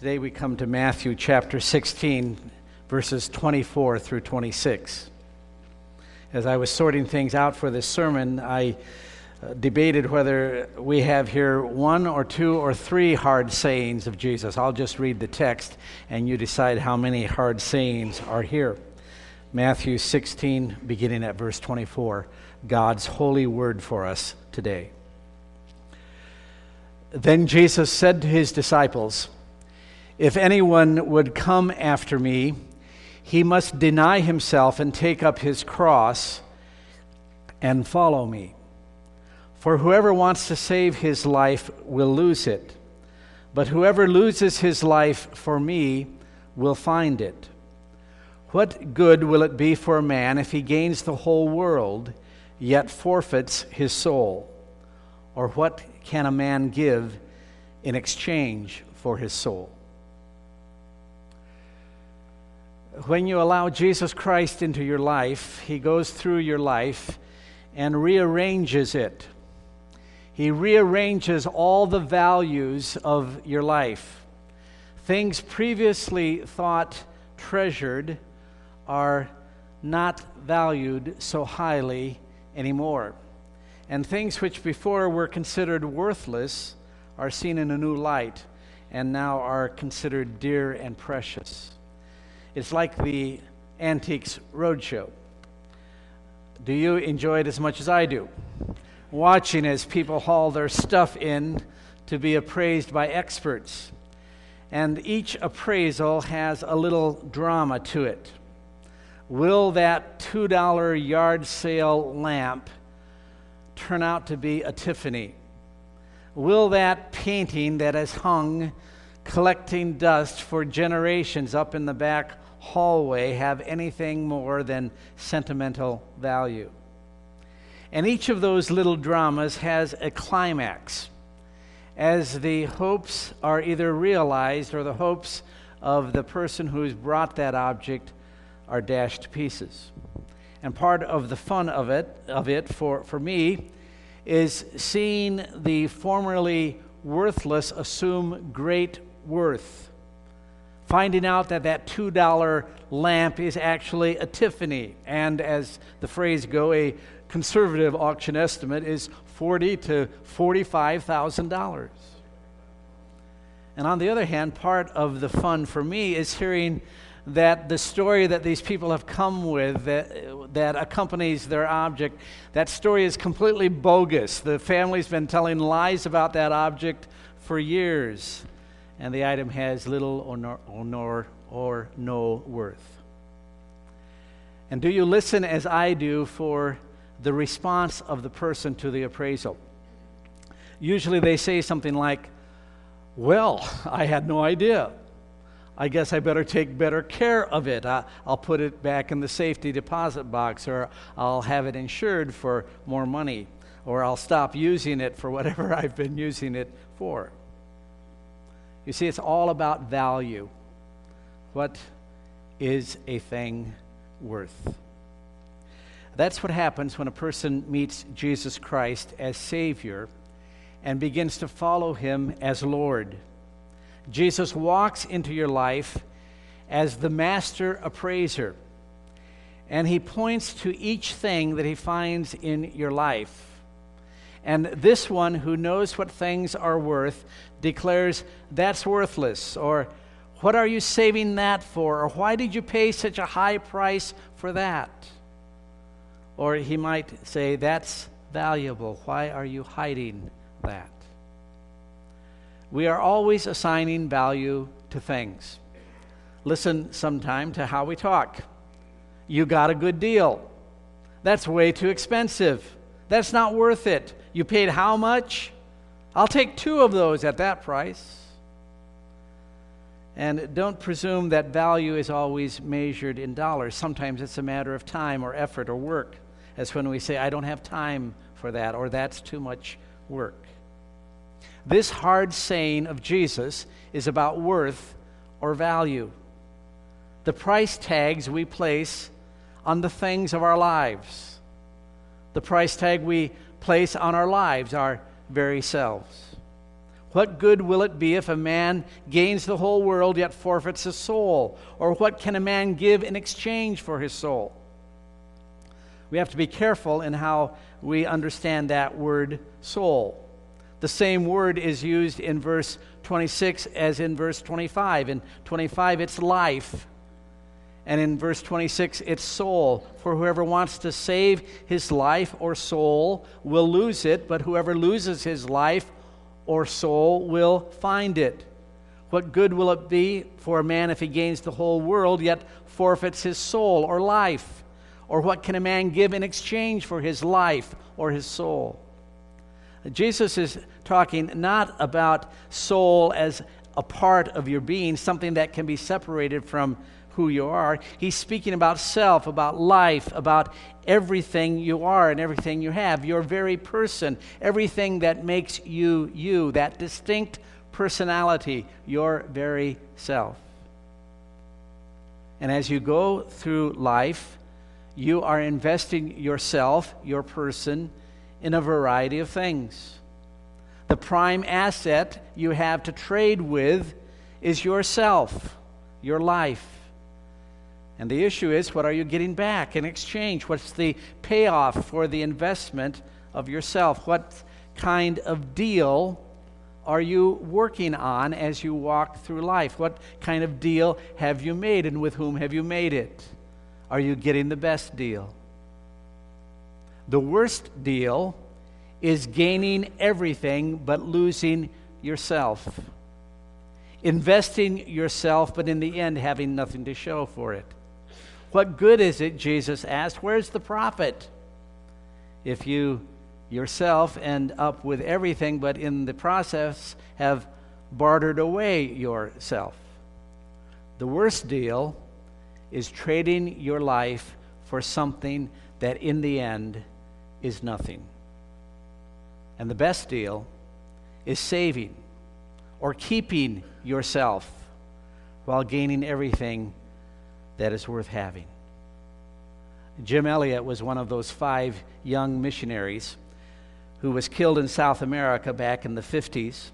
Today we come to Matthew chapter 16, verses 24 through 26. As I was sorting things out for this sermon, I uh, debated whether we have here one or two or three hard sayings of Jesus. I'll just read the text and you decide how many hard sayings are here. Matthew 16, beginning at verse 24, God's holy word for us today. Then Jesus said to his disciples, if anyone would come after me, he must deny himself and take up his cross and follow me. For whoever wants to save his life will lose it, but whoever loses his life for me will find it. What good will it be for a man if he gains the whole world, yet forfeits his soul? Or what can a man give in exchange for his soul? When you allow Jesus Christ into your life, He goes through your life and rearranges it. He rearranges all the values of your life. Things previously thought treasured are not valued so highly anymore. And things which before were considered worthless are seen in a new light and now are considered dear and precious. It's like the Antiques Roadshow. Do you enjoy it as much as I do? Watching as people haul their stuff in to be appraised by experts. And each appraisal has a little drama to it. Will that $2 yard sale lamp turn out to be a Tiffany? Will that painting that has hung collecting dust for generations up in the back hallway have anything more than sentimental value. And each of those little dramas has a climax as the hopes are either realized or the hopes of the person who's brought that object are dashed to pieces. And part of the fun of it, of it for, for me is seeing the formerly worthless assume great worth finding out that that $2 lamp is actually a Tiffany. And as the phrase go, a conservative auction estimate is forty to $45,000. And on the other hand, part of the fun for me is hearing that the story that these people have come with that, that accompanies their object, that story is completely bogus. The family's been telling lies about that object for years and the item has little or no, or, no, or no worth. And do you listen as I do for the response of the person to the appraisal? Usually they say something like, Well, I had no idea. I guess I better take better care of it. I, will put it back in the safety deposit box, or I'll have it insured for more money, or I'll stop using it for whatever I've been using it for. You see, it's all about value. What is a thing worth? That's what happens when a person meets Jesus Christ as Savior and begins to follow Him as Lord. Jesus walks into your life as the master appraiser, and He points to each thing that He finds in your life. And this one who knows what things are worth declares that's worthless, or what are you saving that for, or why did you pay such a high price for that? Or he might say, that's valuable. Why are you hiding that? We are always assigning value to things. Listen sometime to how we talk. You got a good deal. That's way too expensive. That's not worth it. You paid how much? I'll take two of those at that price. And don't presume that value is always measured in dollars. Sometimes it's a matter of time or effort or work. As when we say, I don't have time for that, or that's too much work. This hard saying of Jesus is about worth or value. The price tags we place on the things of our lives, the price tag we place on our lives, our very selves. What good will it be if a man gains the whole world yet forfeits his soul? Or what can a man give in exchange for his soul? We have to be careful in how we understand that word soul. The same word is used in verse 26 as in verse 25. In 25, it's life. And in verse 26, it's soul. For whoever wants to save his life or soul will lose it, but whoever loses his life or soul will find it. What good will it be for a man if he gains the whole world yet forfeits his soul or life? Or what can a man give in exchange for his life or his soul? Jesus is talking not about soul as a part of your being, something that can be separated from who you are. He's speaking about self, about life, about everything you are and everything you have, your very person, everything that makes you you, that distinct personality, your very self. And as you go through life, you are investing yourself, your person, in a variety of things. The prime asset you have to trade with is yourself, your life. And the issue is what are you getting back in exchange? What's the payoff for the investment of yourself? What kind of deal are you working on as you walk through life? What kind of deal have you made and with whom have you made it? Are you getting the best deal? The worst deal is gaining everything but losing yourself. Investing yourself, but in the end having nothing to show for it. What good is it, Jesus asked? Where's the profit? If you yourself end up with everything, but in the process have bartered away yourself. The worst deal is trading your life for something that in the end is nothing. And the best deal is saving or keeping yourself while gaining everything that is worth having. Jim Elliot was one of those five young missionaries who was killed in South America back in the 50s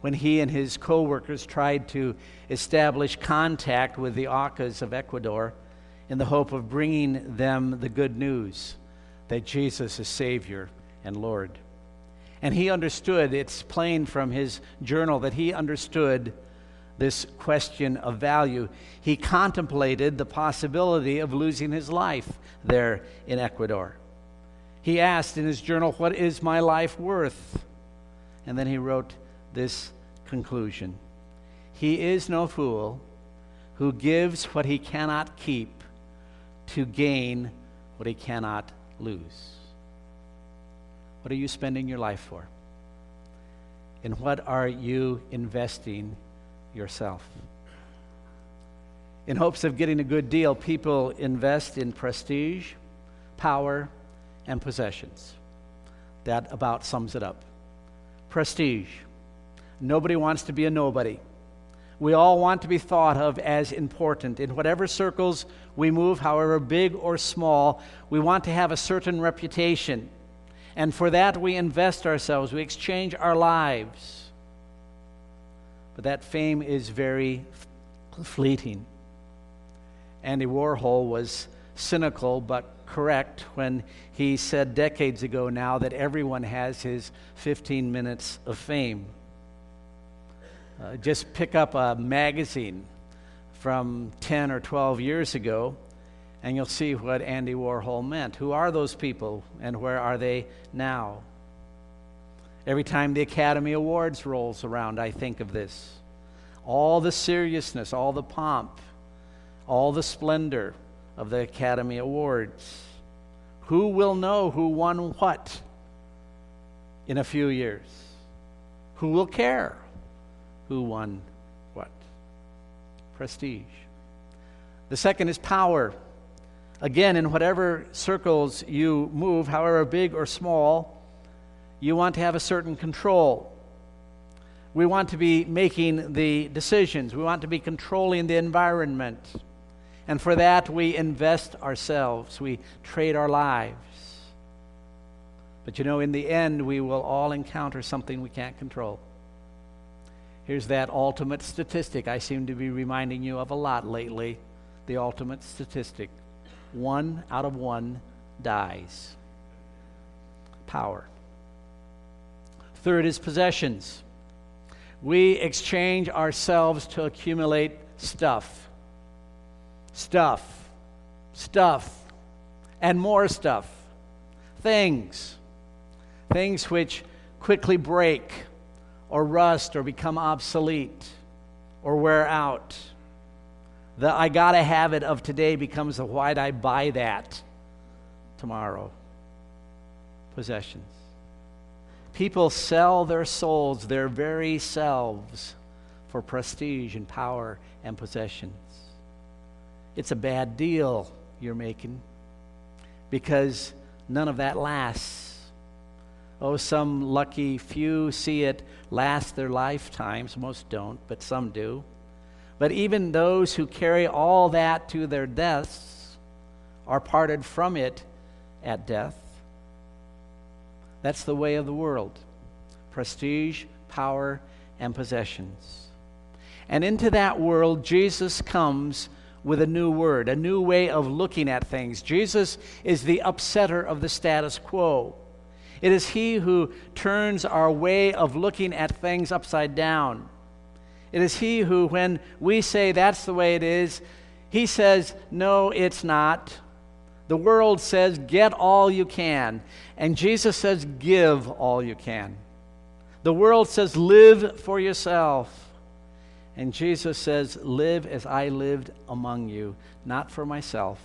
when he and his co workers tried to establish contact with the Aucas of Ecuador in the hope of bringing them the good news that Jesus is Savior and Lord. And he understood, it's plain from his journal that he understood this question of value. He contemplated the possibility of losing his life there in Ecuador. He asked in his journal, What is my life worth? And then he wrote this conclusion He is no fool who gives what he cannot keep to gain what he cannot lose. What are you spending your life for? And what are you investing yourself. In hopes of getting a good deal, people invest in prestige, power, and possessions. That about sums it up. Prestige. Nobody wants to be a nobody. We all want to be thought of as important. In whatever circles we move, however big or small, we want to have a certain reputation. And for that, we invest ourselves, we exchange our lives. But that fame is very fleeting. Andy Warhol was cynical but correct when he said decades ago now that everyone has his 15 minutes of fame. Uh, just pick up a magazine from 10 or 12 years ago and you'll see what Andy Warhol meant. Who are those people and where are they now? Every time the Academy Awards rolls around, I think of this. All the seriousness, all the pomp, all the splendor of the Academy Awards. Who will know who won what in a few years? Who will care who won what? Prestige. The second is power. Again, in whatever circles you move, however big or small, you want to have a certain control. We want to be making the decisions, we want to be controlling the environment. And for that, we invest ourselves, we trade our lives. But you know, in the end, we will all encounter something we can't control. Here's that ultimate statistic I seem to be reminding you of a lot lately the ultimate statistic one out of one dies. Power. Third is possessions. We exchange ourselves to accumulate stuff. Stuff. Stuff. And more stuff. Things. Things which quickly break or rust or become obsolete or wear out. The I gotta have it of today becomes the why'd I buy that tomorrow. Possessions. People sell their souls, their very selves, for prestige and power and possessions. It's a bad deal you're making because none of that lasts. Oh, some lucky few see it last their lifetimes. Most don't, but some do. But even those who carry all that to their deaths are parted from it at death. That's the way of the world prestige, power, and possessions. And into that world, Jesus comes with a new word, a new way of looking at things. Jesus is the upsetter of the status quo. It is He who turns our way of looking at things upside down. It is He who, when we say that's the way it is, He says, no, it's not. The world says, get all you can. And Jesus says, give all you can. The world says, live for yourself. And Jesus says, live as I lived among you, not for myself,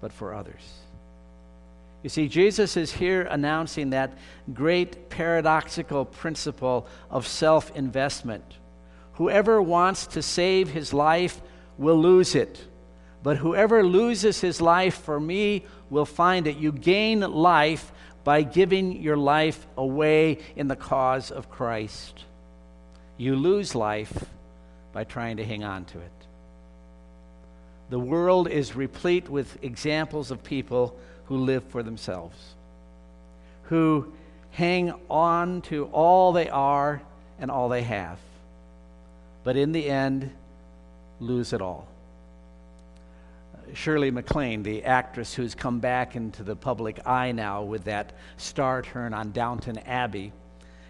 but for others. You see, Jesus is here announcing that great paradoxical principle of self investment. Whoever wants to save his life will lose it, but whoever loses his life for me will find it. You gain life by giving your life away in the cause of Christ. You lose life by trying to hang on to it. The world is replete with examples of people who live for themselves, who hang on to all they are and all they have, but in the end, lose it all. Shirley MacLaine, the actress who's come back into the public eye now with that star turn on Downton Abbey,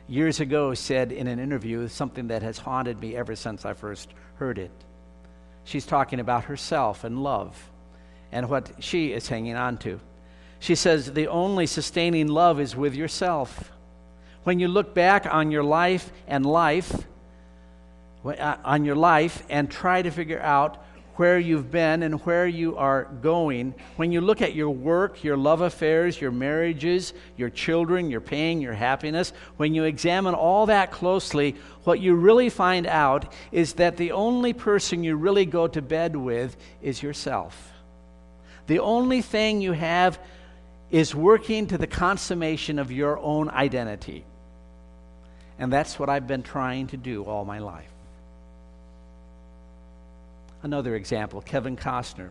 years ago said in an interview something that has haunted me ever since I first heard it. She's talking about herself and love and what she is hanging on to. She says, the only sustaining love is with yourself. When you look back on your life and life, uh, on your life and try to figure out where you've been and where you are going, when you look at your work, your love affairs, your marriages, your children, your pain, your happiness, when you examine all that closely, what you really find out is that the only person you really go to bed with is yourself. The only thing you have is working to the consummation of your own identity. And that's what I've been trying to do all my life. Another example Kevin Costner,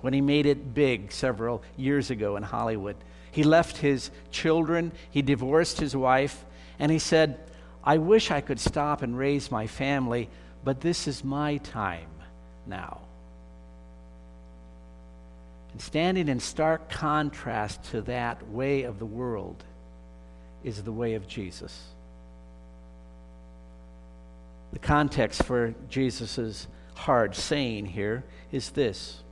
when he made it big several years ago in Hollywood, he left his children, he divorced his wife, and he said, I wish I could stop and raise my family, but this is my time now. And standing in stark contrast to that way of the world is the way of Jesus. The context for Jesus' hard saying here is this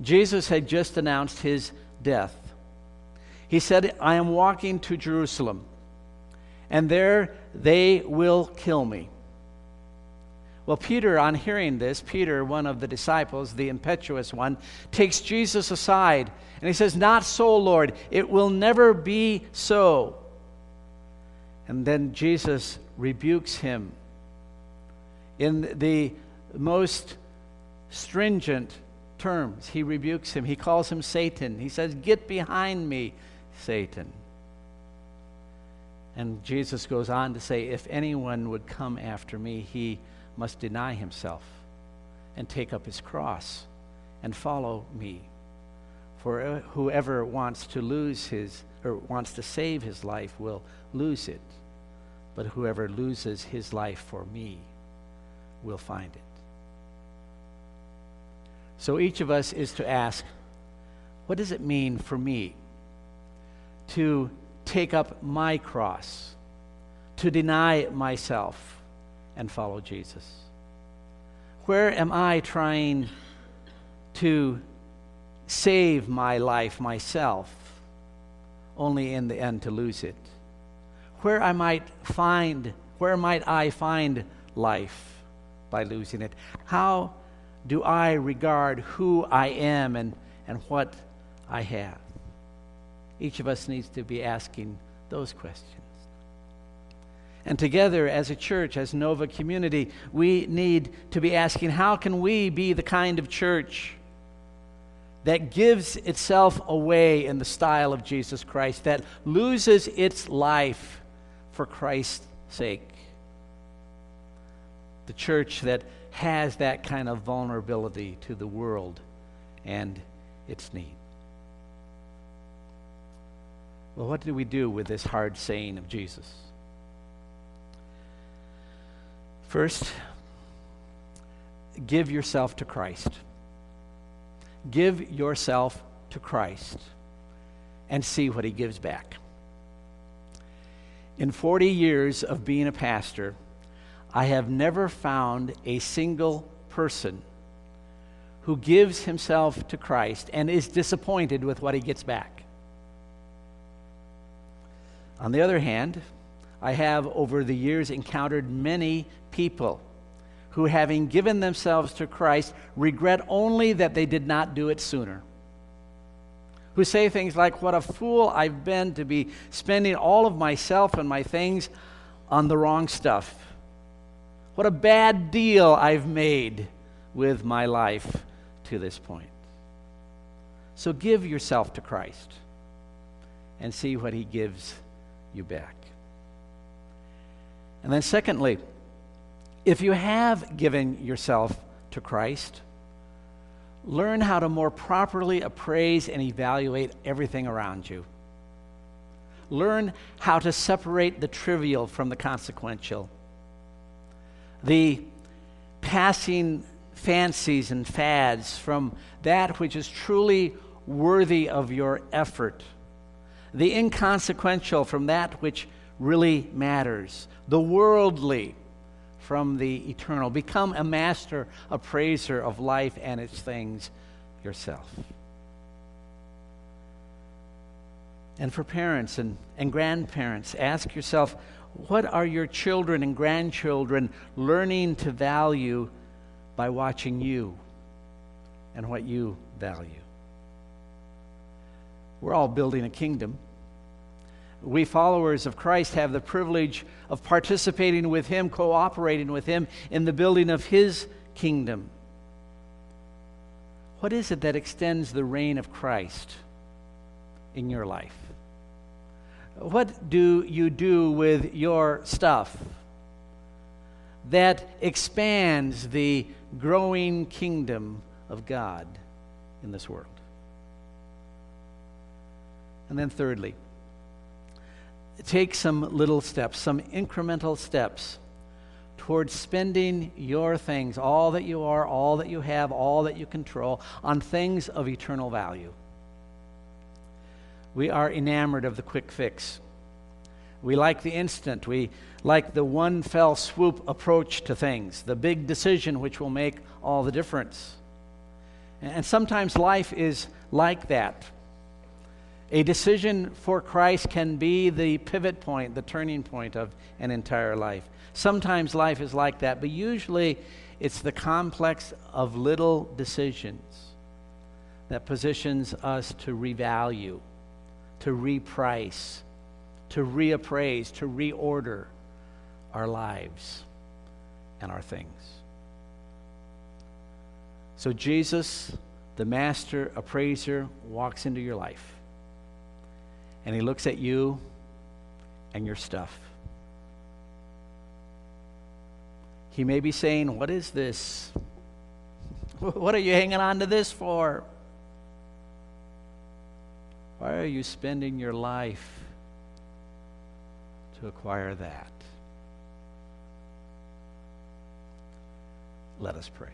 Jesus had just announced his death. He said, I am walking to Jerusalem, and there they will kill me. Well, Peter, on hearing this, Peter, one of the disciples, the impetuous one, takes Jesus aside and he says, Not so, Lord. It will never be so. And then Jesus rebukes him in the most stringent terms. He rebukes him. He calls him Satan. He says, Get behind me, Satan. And Jesus goes on to say, If anyone would come after me, he must deny himself and take up his cross and follow me. For uh, whoever wants to lose his or wants to save his life will lose it. but whoever loses his life for me will find it. So each of us is to ask, what does it mean for me to take up my cross, to deny myself and follow Jesus? Where am I trying to save my life myself, only in the end to lose it? Where I might find, where might I find life by losing it? How do I regard who I am and, and what I have? Each of us needs to be asking those questions. And together as a church, as Nova community, we need to be asking how can we be the kind of church that gives itself away in the style of Jesus Christ, that loses its life for Christ's sake? The church that has that kind of vulnerability to the world and its need. Well, what do we do with this hard saying of Jesus? First, give yourself to Christ. Give yourself to Christ and see what he gives back. In 40 years of being a pastor, I have never found a single person who gives himself to Christ and is disappointed with what he gets back. On the other hand, I have over the years encountered many people who, having given themselves to Christ, regret only that they did not do it sooner. Who say things like, What a fool I've been to be spending all of myself and my things on the wrong stuff. What a bad deal I've made with my life to this point. So give yourself to Christ and see what He gives you back. And then, secondly, if you have given yourself to Christ, learn how to more properly appraise and evaluate everything around you. Learn how to separate the trivial from the consequential, the passing fancies and fads from that which is truly worthy of your effort, the inconsequential from that which really matters, the worldly from the eternal. Become a master appraiser of life and its things yourself. And for parents and, and grandparents, ask yourself what are your children and grandchildren learning to value by watching you and what you value? We're all building a kingdom we followers of Christ have the privilege of participating with Him, cooperating with Him in the building of His kingdom. What is it that extends the reign of Christ in your life? What do you do with your stuff that expands the growing kingdom of God in this world? And then, thirdly, take some little steps, some incremental steps towards spending your things, all that you are, all that you have, all that you control, on things of eternal value. We are enamored of the quick fix. We like the instant. We like the one fell swoop approach to things, the big decision which will make all the difference. And sometimes life is like that. A decision for Christ can be the pivot point, the turning point of an entire life. Sometimes life is like that, but usually it's the complex of little decisions that positions us to revalue, to reprice, to reappraise, to reorder our lives and our things. So Jesus, the master appraiser, walks into your life and he looks at you and your stuff. He may be saying, What is this? What are you hanging on to this for? Why are you spending your life to acquire that? Let us pray.